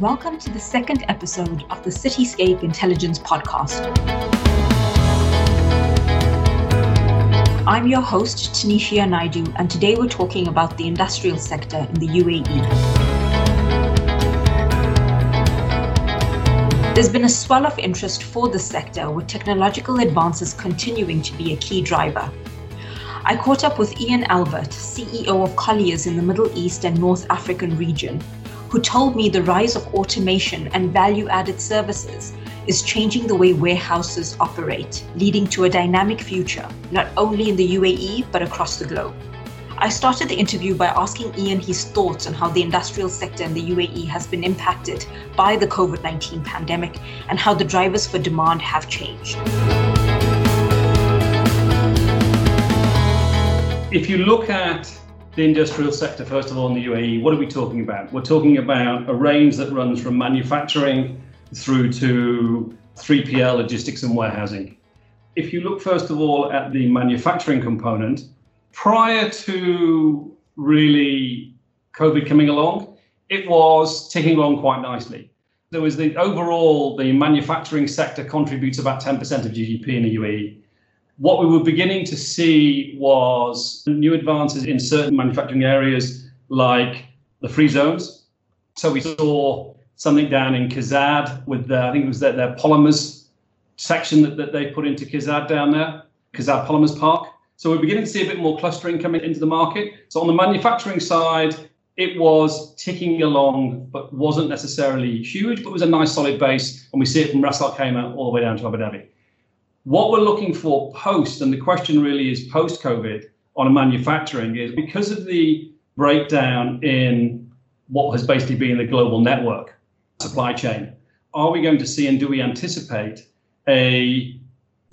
Welcome to the second episode of the Cityscape Intelligence Podcast. I'm your host, Tanisha Naidu, and today we're talking about the industrial sector in the UAE. There's been a swell of interest for the sector, with technological advances continuing to be a key driver. I caught up with Ian Albert, CEO of Colliers in the Middle East and North African region, who told me the rise of automation and value added services is changing the way warehouses operate, leading to a dynamic future, not only in the UAE, but across the globe. I started the interview by asking Ian his thoughts on how the industrial sector in the UAE has been impacted by the COVID 19 pandemic and how the drivers for demand have changed. If you look at the industrial sector, first of all, in the UAE, what are we talking about? We're talking about a range that runs from manufacturing through to 3PL logistics and warehousing. If you look, first of all, at the manufacturing component, prior to really COVID coming along, it was ticking along quite nicely. There was the overall, the manufacturing sector contributes about 10% of GDP in the UAE what we were beginning to see was new advances in certain manufacturing areas like the free zones. So we saw something down in KEZAD with the, I think it was their, their polymers section that, that they put into KEZAD down there, KEZAD Polymers Park. So we're beginning to see a bit more clustering coming into the market. So on the manufacturing side, it was ticking along, but wasn't necessarily huge, but was a nice solid base. And we see it from Ras Al Khaimah all the way down to Abu Dhabi. What we're looking for post, and the question really is post COVID on manufacturing, is because of the breakdown in what has basically been the global network supply chain, are we going to see and do we anticipate a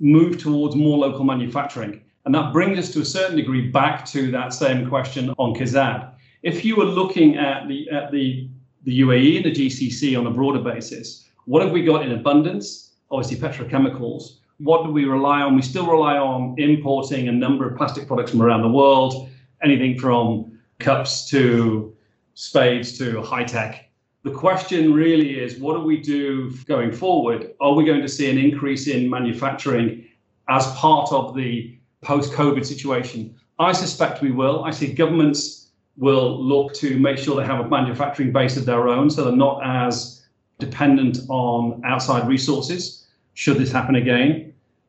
move towards more local manufacturing? And that brings us to a certain degree back to that same question on KEZAD. If you were looking at the at the the UAE and the GCC on a broader basis, what have we got in abundance? Obviously, petrochemicals what do we rely on? We still rely on importing a number of plastic products from around the world, anything from cups to spades to high tech. The question really is what do we do going forward? Are we going to see an increase in manufacturing as part of the post COVID situation? I suspect we will. I see governments will look to make sure they have a manufacturing base of their own so they're not as dependent on outside resources should this happen again.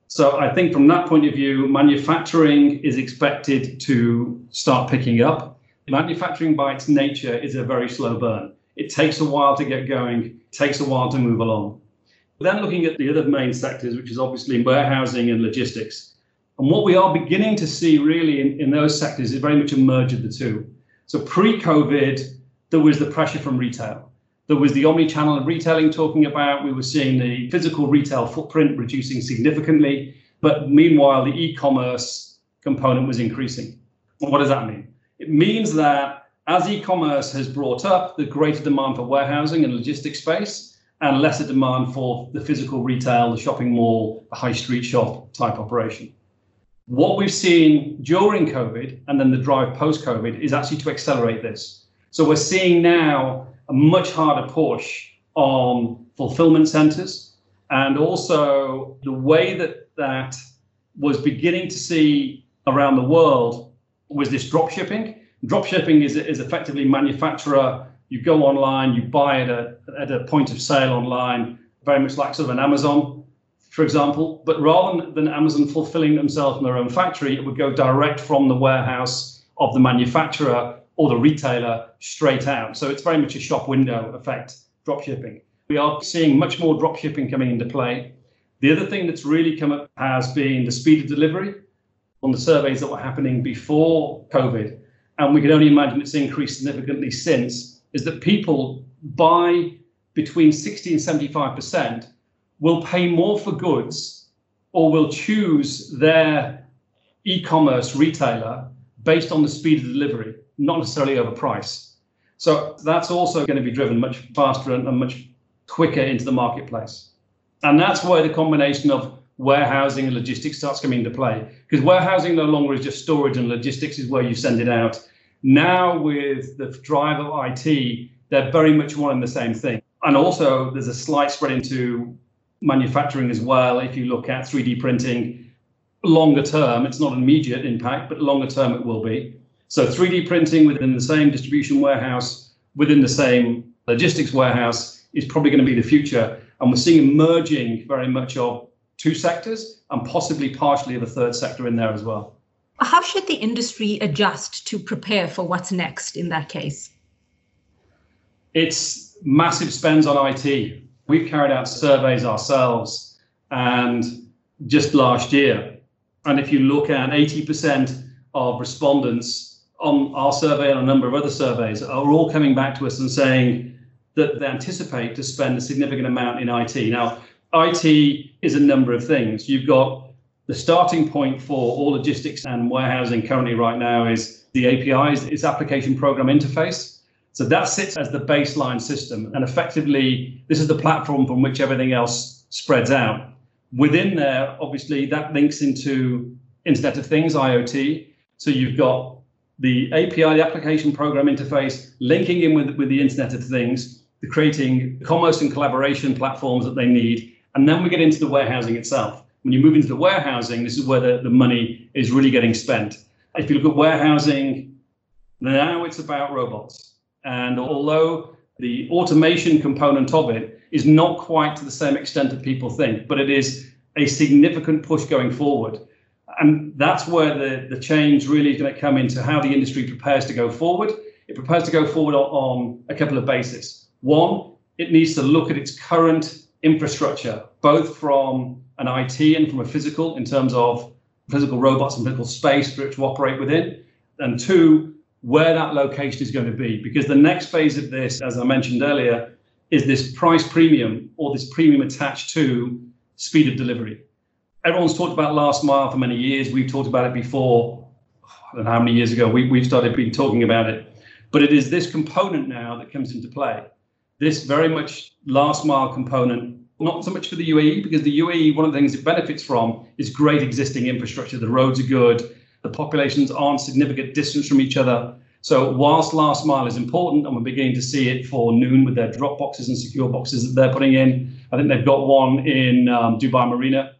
So I think from that point of view, manufacturing is expected to start picking up. Manufacturing by its nature is a very slow burn. It takes a while to get going, takes a while to move along. Then looking at the other main sectors, which is obviously warehousing and logistics. And what we are beginning to see really in, in those sectors is very much a merge of the two. So pre COVID, there was the pressure from retail. There was the omni-channel retailing talking about. We were seeing the physical retail footprint reducing significantly, but meanwhile the e-commerce component was increasing. what does that mean? It means that as e-commerce has brought up the greater demand for warehousing and logistics space and lesser demand for the physical retail, the shopping mall, the high street shop type operation. What we've seen during COVID and then the drive post COVID is actually to accelerate this. So we're seeing now a much harder push on fulfillment centers and also the way that that was beginning to see around the world was this drop shipping. Drop shipping is, is effectively manufacturer. You go online, you buy at a, at a point of sale online, very much like sort of an Amazon, for example. But rather than Amazon fulfilling themselves in their own factory, it would go direct from the warehouse of the manufacturer or the retailer straight out. So it's very much a shop window effect, drop shipping. We are seeing much more drop shipping coming into play. The other thing that's really come up has been the speed of delivery on the surveys that were happening before COVID. And we can only imagine it's increased significantly since, is that people buy between 60 and 75% will pay more for goods or will choose their e-commerce retailer based on the speed of delivery not necessarily over price. So that's also going to be driven much faster and, much quicker into the marketplace. And that's where the combination of warehousing and logistics starts coming into play. Because warehousing no longer is just storage and logistics is where you send it out. Now, with the drive of IT, they're very much one and the same thing. And also, there's a slight spread into manufacturing as well. If you look at 3D printing, longer term, it's not an immediate impact, but longer term it will be. So 3D printing within the same distribution warehouse, within the same logistics warehouse, is probably going to be the future. And we're seeing emerging very much of two sectors and possibly partially of a third sector in there as well. How should the industry adjust to prepare for what's next in that case? It's massive spends on IT. We've carried out surveys ourselves, and just last year, and if you look at 80% of respondents on our survey and a number of other surveys are all coming back to us and saying that they anticipate to spend a significant amount in IT. Now, IT is a number of things. You've got the starting point for all logistics and warehousing currently right now is the APIs, its application program interface. So that sits as the baseline system. And effectively, this is the platform from which everything else spreads out. Within there, obviously, that links into Internet of Things, IoT. So you've got the API, the application program interface, linking in with, with the Internet of Things, the creating commerce and collaboration platforms that they need. And then we get into the warehousing itself. When you move into the warehousing, this is where the, the money is really getting spent. If you look at warehousing, now it's about robots. And although the automation component of it is not quite to the same extent that people think, but it is a significant push going forward and that's where the, the change really is going to come into how the industry prepares to go forward. It prepares to go forward on, a couple of bases. One, it needs to look at its current infrastructure, both from an IT and from a physical, in terms of physical robots and physical space for it to operate within. And two, where that location is going to be. Because the next phase of this, as I mentioned earlier, is this price premium or this premium attached to speed of delivery everyone's talked about last mile for many years. We've talked about it before. I don't know how many years ago we, we've started being talking about it. But it is this component now that comes into play. This very much last mile component, not so much for the UAE, because the UAE, one of the things it benefits from is great existing infrastructure. The roads are good, the populations aren't significant distance from each other. So whilst last mile is important, and we're beginning to see it for Noon with their drop boxes and secure boxes that they're putting in, I think they've got one in um, Dubai Marina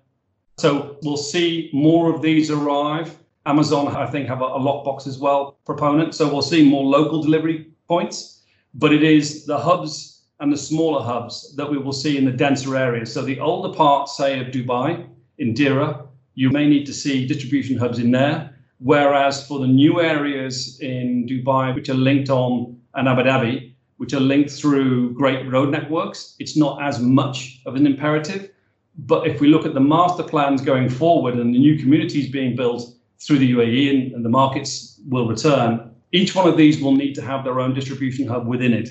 so we'll see more of these arrive. Amazon, I think, have a, a lockbox as well proponent. So we'll see more local delivery points. But it is the hubs and the smaller hubs that we will see in the denser areas. So the older parts, say, of Dubai, in Deira, you may need to see distribution hubs in there. Whereas for the new areas in Dubai, which are linked on and Abu Dhabi, which are linked through great road networks, it's not as much of an imperative. But if we look at the master plans going forward and the new communities being built through the UAE and, and the markets will return, each one of these will need to have their own distribution hub within it.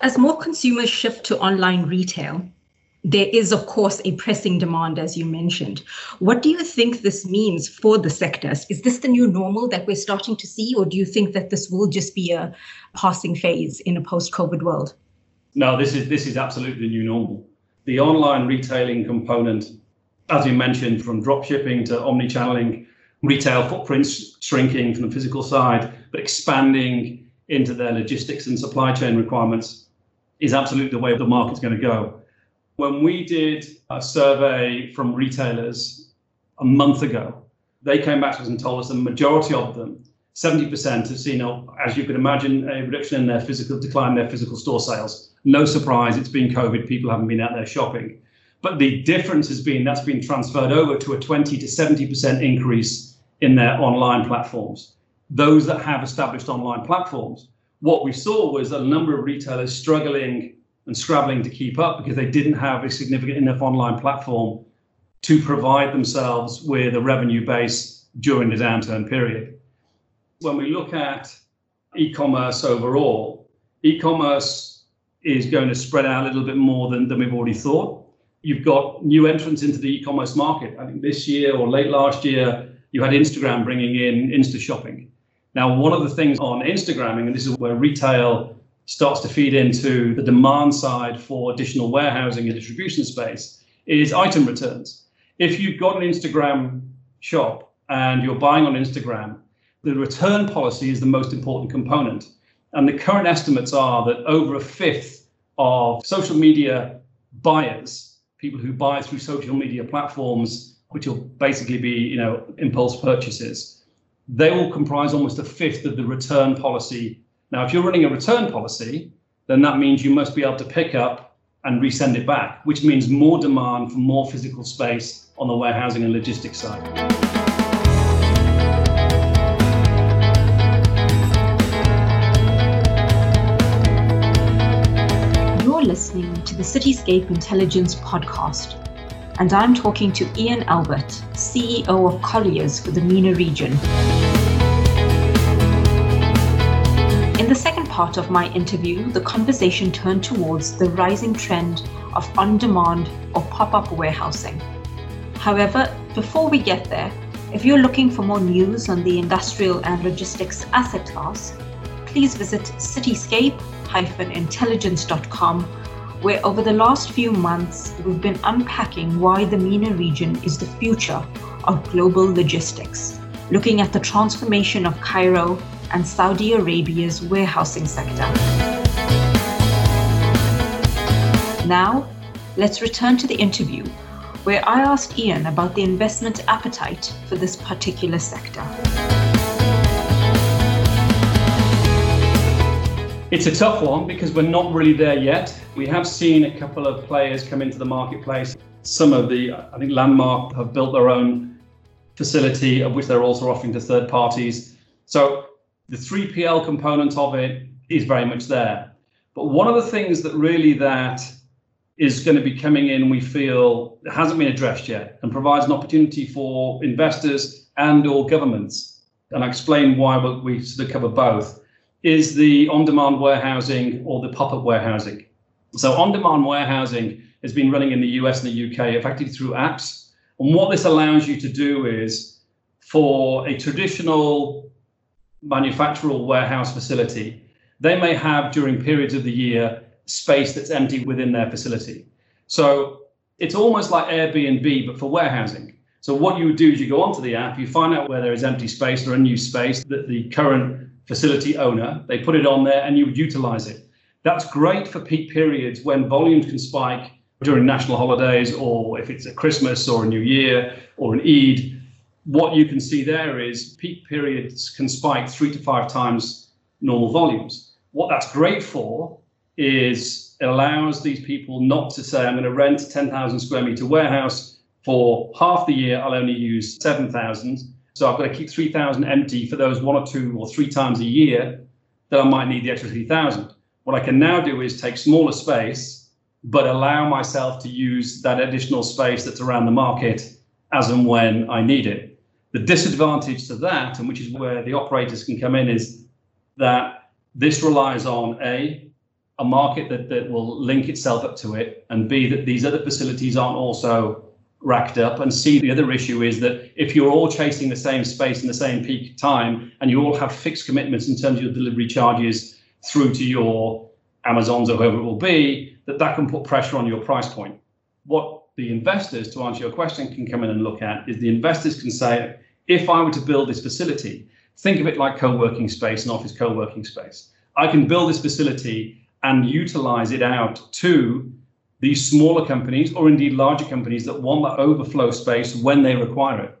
As more consumers shift to online retail, there is, of course, a pressing demand, as you mentioned. What do you think this means for the sectors? Is this the new normal that we're starting to see, or do you think that this will just be a passing phase in a post-COVID world? No, this is this is absolutely the new normal the online retailing component, as you mentioned, from drop shipping to omni-channeling, retail footprints shrinking from the physical side, but expanding into their logistics and supply chain requirements is absolutely the way the market's going to go. When we did a survey from retailers a month ago, they came back to us and told us the majority of them, 70%, have seen, as you can imagine, a reduction in their physical decline in their physical store sales. No surprise, it's been COVID, people haven't been out there shopping. But the difference has been that's been transferred over to a 20 to 70% increase in their online platforms. Those that have established online platforms, what we saw was a number of retailers struggling and scrabbling to keep up because they didn't have a significant enough online platform to provide themselves with a revenue base during the downturn period. When we look at e commerce overall, e commerce is going to spread out a little bit more than, than we've already thought. You've got new entrants into the e-commerce market. I think this year or late last year, you had Instagram bringing in Insta shopping. Now, one of the things on Instagramming, and this is where retail starts to feed into the demand side for additional warehousing and distribution space, is item returns. If you've got an Instagram shop and you're buying on Instagram, the return policy is the most important component. And the current estimates are that over a fifth of social media buyers, people who buy through social media platforms, which will basically be, you know, impulse purchases. They will comprise almost a fifth of the return policy. Now, if you're running a return policy, then that means you must be able to pick up and resend it back, which means more demand for more physical space on the warehousing and logistics side. Cityscape Intelligence podcast, and I'm talking to Ian Albert, CEO of Colliers for the MENA region. In the second part of my interview, the conversation turned towards the rising trend of on demand or pop up warehousing. However, before we get there, if you're looking for more news on the industrial and logistics asset class, please visit cityscape-intelligence.com where over the last few months we've been unpacking why the MENA region is the future of global logistics, looking at the transformation of Cairo and Saudi Arabia's warehousing sector. Now, let's return to the interview where I asked Ian about the investment appetite for this particular sector. It's a tough one because we're not really there yet. We have seen a couple of players come into the marketplace. Some of the, I think Landmark have built their own facility, of which they're also offering to third parties. So the 3PL component of it is very much there. But one of the things that really that is going to be coming in, we feel hasn't been addressed yet, and provides an opportunity for investors and or governments. And I explain why we sort of cover both is the on-demand warehousing or the pop-up warehousing. So on-demand warehousing has been running in the US and the UK effectively through apps. And what this allows you to do is for a traditional manufacturer warehouse facility, they may have during periods of the year space that's empty within their facility. So it's almost like Airbnb, but for warehousing. So what you would do is you go onto the app, you find out where there is empty space or unused space that the current facility owner. They put it on there and you would utilize it. That's great for peak periods when volumes can spike during national holidays or if it's a Christmas or a New Year or an Eid. What you can see there is peak periods can spike three to five times normal volumes. What that's great for is it allows these people not to say, I'm going to rent 10,000 square meter warehouse for half the year, I'll only use 7,000 so I've got to keep 3,000 empty for those one or two or three times a year that I might need the extra 3,000. What I can now do is take smaller space, but allow myself to use that additional space that's around the market as and when I need it. The disadvantage to that, and which is where the operators can come in, is that this relies on A, a market that, that will link itself up to it, and B, that these other facilities aren't also racked up and see the other issue is that if you're all chasing the same space in the same peak time and you all have fixed commitments in terms of your delivery charges through to your amazons or whoever it will be that that can put pressure on your price point. What the investors to answer your question can come in and look at is the investors can say if i were to build this facility think of it like co-working space and office co-working space. I can build this facility and utilize it out to these smaller companies or indeed larger companies that want that overflow space when they require it.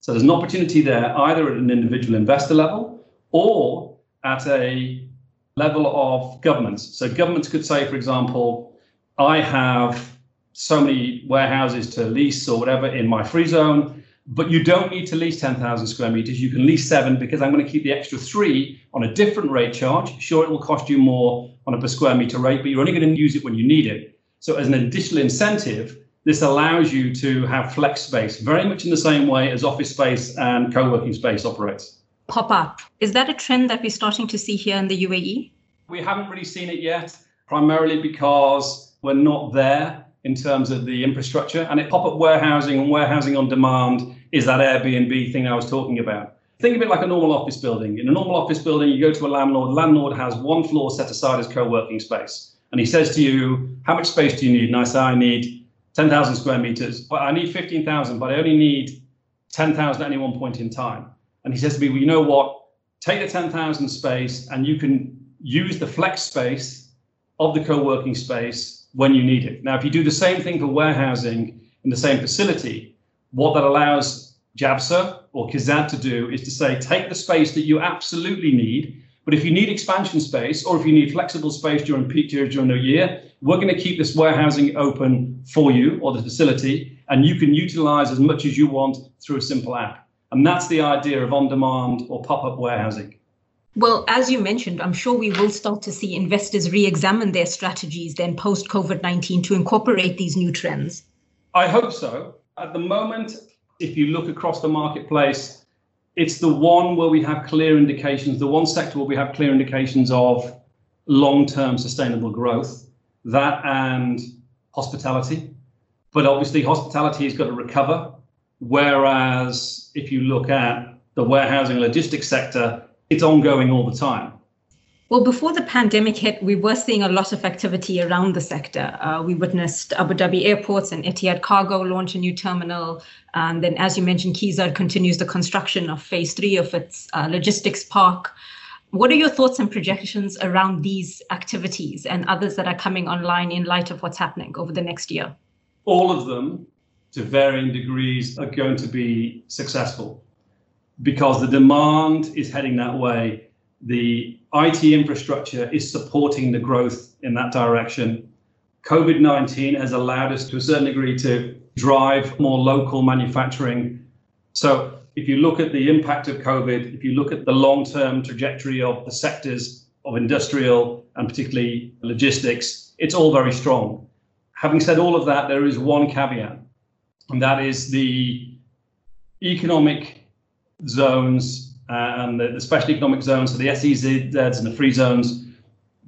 So there's an opportunity there either at an individual investor level or at a level of governments. So governments could say, for example, I have so many warehouses to lease or whatever in my free zone, but you don't need to lease 10,000 square meters. You can lease seven because I'm going to keep the extra three on a different rate charge. Sure, it will cost you more on a per square meter rate, but you're only going to use it when you need it. So, as an additional incentive, this allows you to have flex space, very much in the same way as office space and co working space operates. Pop up. Is that a trend that we're starting to see here in the UAE? We haven't really seen it yet, primarily because we're not there in terms of the infrastructure. And it pop up warehousing and warehousing on demand is that Airbnb thing I was talking about. Think of it like a normal office building. In a normal office building, you go to a landlord, landlord has one floor set aside as co working space and he says to you, How much space do you need? And I say, I need 10,000 square meters, but I need 15,000, but I only need 10,000 at any one point in time. And he says to me, Well, you know what? Take the 10,000 space and you can use the flex space of the co-working space when you need it. Now, if you do the same thing for warehousing in the same facility, what that allows JAFZA or KEZAD to do is to say, take the space that you absolutely need, but if you need expansion space or if you need flexible space during peak periods during the year, we're going to keep this warehousing open for you or the facility, and you can utilize as much as you want through a simple app. And that's the idea of on demand or pop up warehousing. Well, as you mentioned, I'm sure we will start to see investors re examine their strategies then post COVID 19 to incorporate these new trends. I hope so. At the moment, if you look across the marketplace, it's the one where we have clear indications, the one sector where we have clear indications of long-term sustainable growth, that and hospitality. But obviously hospitality has got to recover. Whereas if you look at the warehousing logistics sector, it's ongoing all the time. Well, before the pandemic hit, we were seeing a lot of activity around the sector. Uh, we witnessed Abu Dhabi airports and Etihad Cargo launch a new terminal. And then, as you mentioned, KEZAD continues the construction of phase three of its uh, logistics park. What are your thoughts and projections around these activities and others that are coming online in light of what's happening over the next year? All of them, to varying degrees, are going to be successful because the demand is heading that way the IT infrastructure is supporting the growth in that direction. COVID 19 has allowed us to a certain degree to drive more local manufacturing. So, if you look at the impact of COVID, if you look at the long term trajectory of the sectors of industrial and particularly logistics, it's all very strong. Having said all of that, there is one caveat, and that is the economic zones Uh, and the, the special economic zones, so the SEZs and the free zones,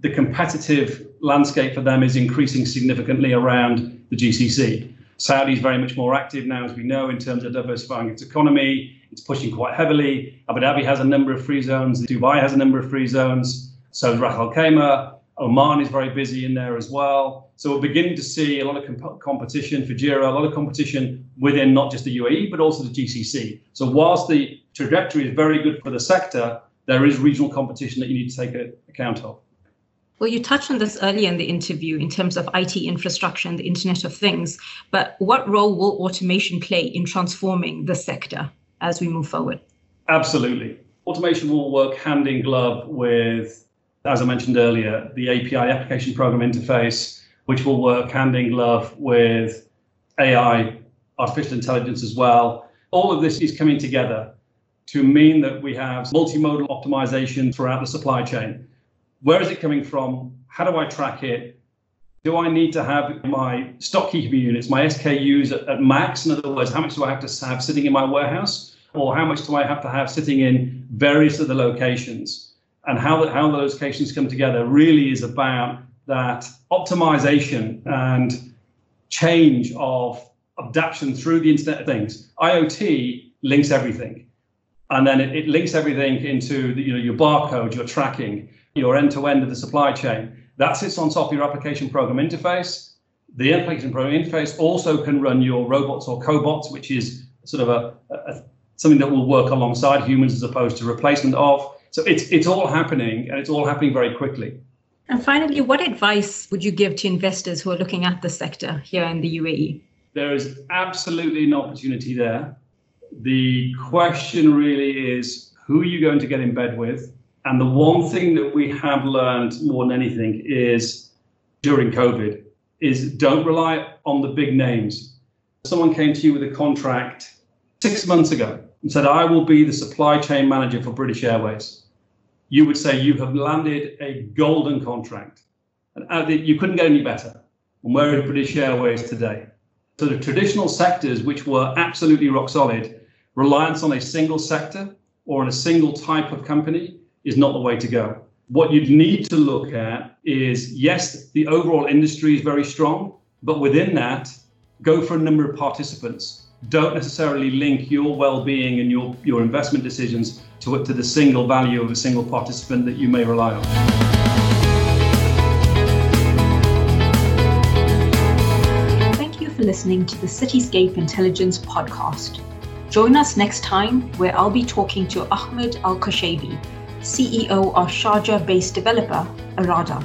the competitive landscape for them is increasing significantly around the GCC. Saudi is very much more active now, as we know, in terms of diversifying its economy. It's pushing quite heavily. Abu Dhabi has a number of free zones. Dubai has a number of free zones. So Ras Al Khaimah. Oman is very busy in there as well. So we're beginning to see a lot of comp- competition for JIRA, a lot of competition within not just the UAE, but also the GCC. So whilst the trajectory is very good for the sector, there is regional competition that you need to take account of. Well, you touched on this earlier in the interview in terms of IT infrastructure and the Internet of Things, but what role will automation play in transforming the sector as we move forward? Absolutely. Automation will work hand in glove with as I mentioned earlier, the API application program interface, which will work hand in glove with AI, artificial intelligence as well. All of this is coming together to mean that we have multimodal optimization throughout the supply chain. Where is it coming from? How do I track it? Do I need to have my stock keeping units, my SKUs at, at max? In other words, how much do I have to have sitting in my warehouse? Or how much do I have to have sitting in various other locations? and how, the, how those locations come together really is about that optimization and change of adaptation through the Internet of Things. IoT links everything. And then it, it links everything into the, you know, your barcode, your tracking, your end-to-end of the supply chain. That sits on top of your application program interface. The application program interface also can run your robots or cobots, which is sort of a, a something that will work alongside humans as opposed to replacement of. So it's it's all happening and it's all happening very quickly. And finally, what advice would you give to investors who are looking at the sector here in the UAE? There is absolutely an opportunity there. The question really is who are you going to get in bed with? And the one thing that we have learned more than anything is during COVID is don't rely on the big names. Someone came to you with a contract six months ago and said, I will be the supply chain manager for British Airways, you would say you have landed a golden contract. And uh, you couldn't get any better. And where is British Airways today? So the traditional sectors, which were absolutely rock solid, reliance on a single sector or on a single type of company is not the way to go. What you'd need to look at is yes, the overall industry is very strong, but within that, go for a number of participants don't necessarily link your well-being and your, your investment decisions to, to the single value of a single participant that you may rely on. Thank you for listening to the Cityscape Intelligence podcast. Join us next time where I'll be talking to Ahmed Alkhoshaibi, CEO of Sharjah based developer Arada.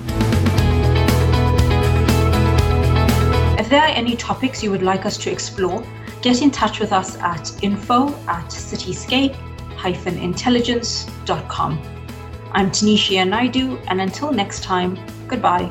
If there are any topics you would like us to explore, get in touch with us at info at cityscape-intelligence.com. I'm Tanisha Naidu, and until next time, goodbye.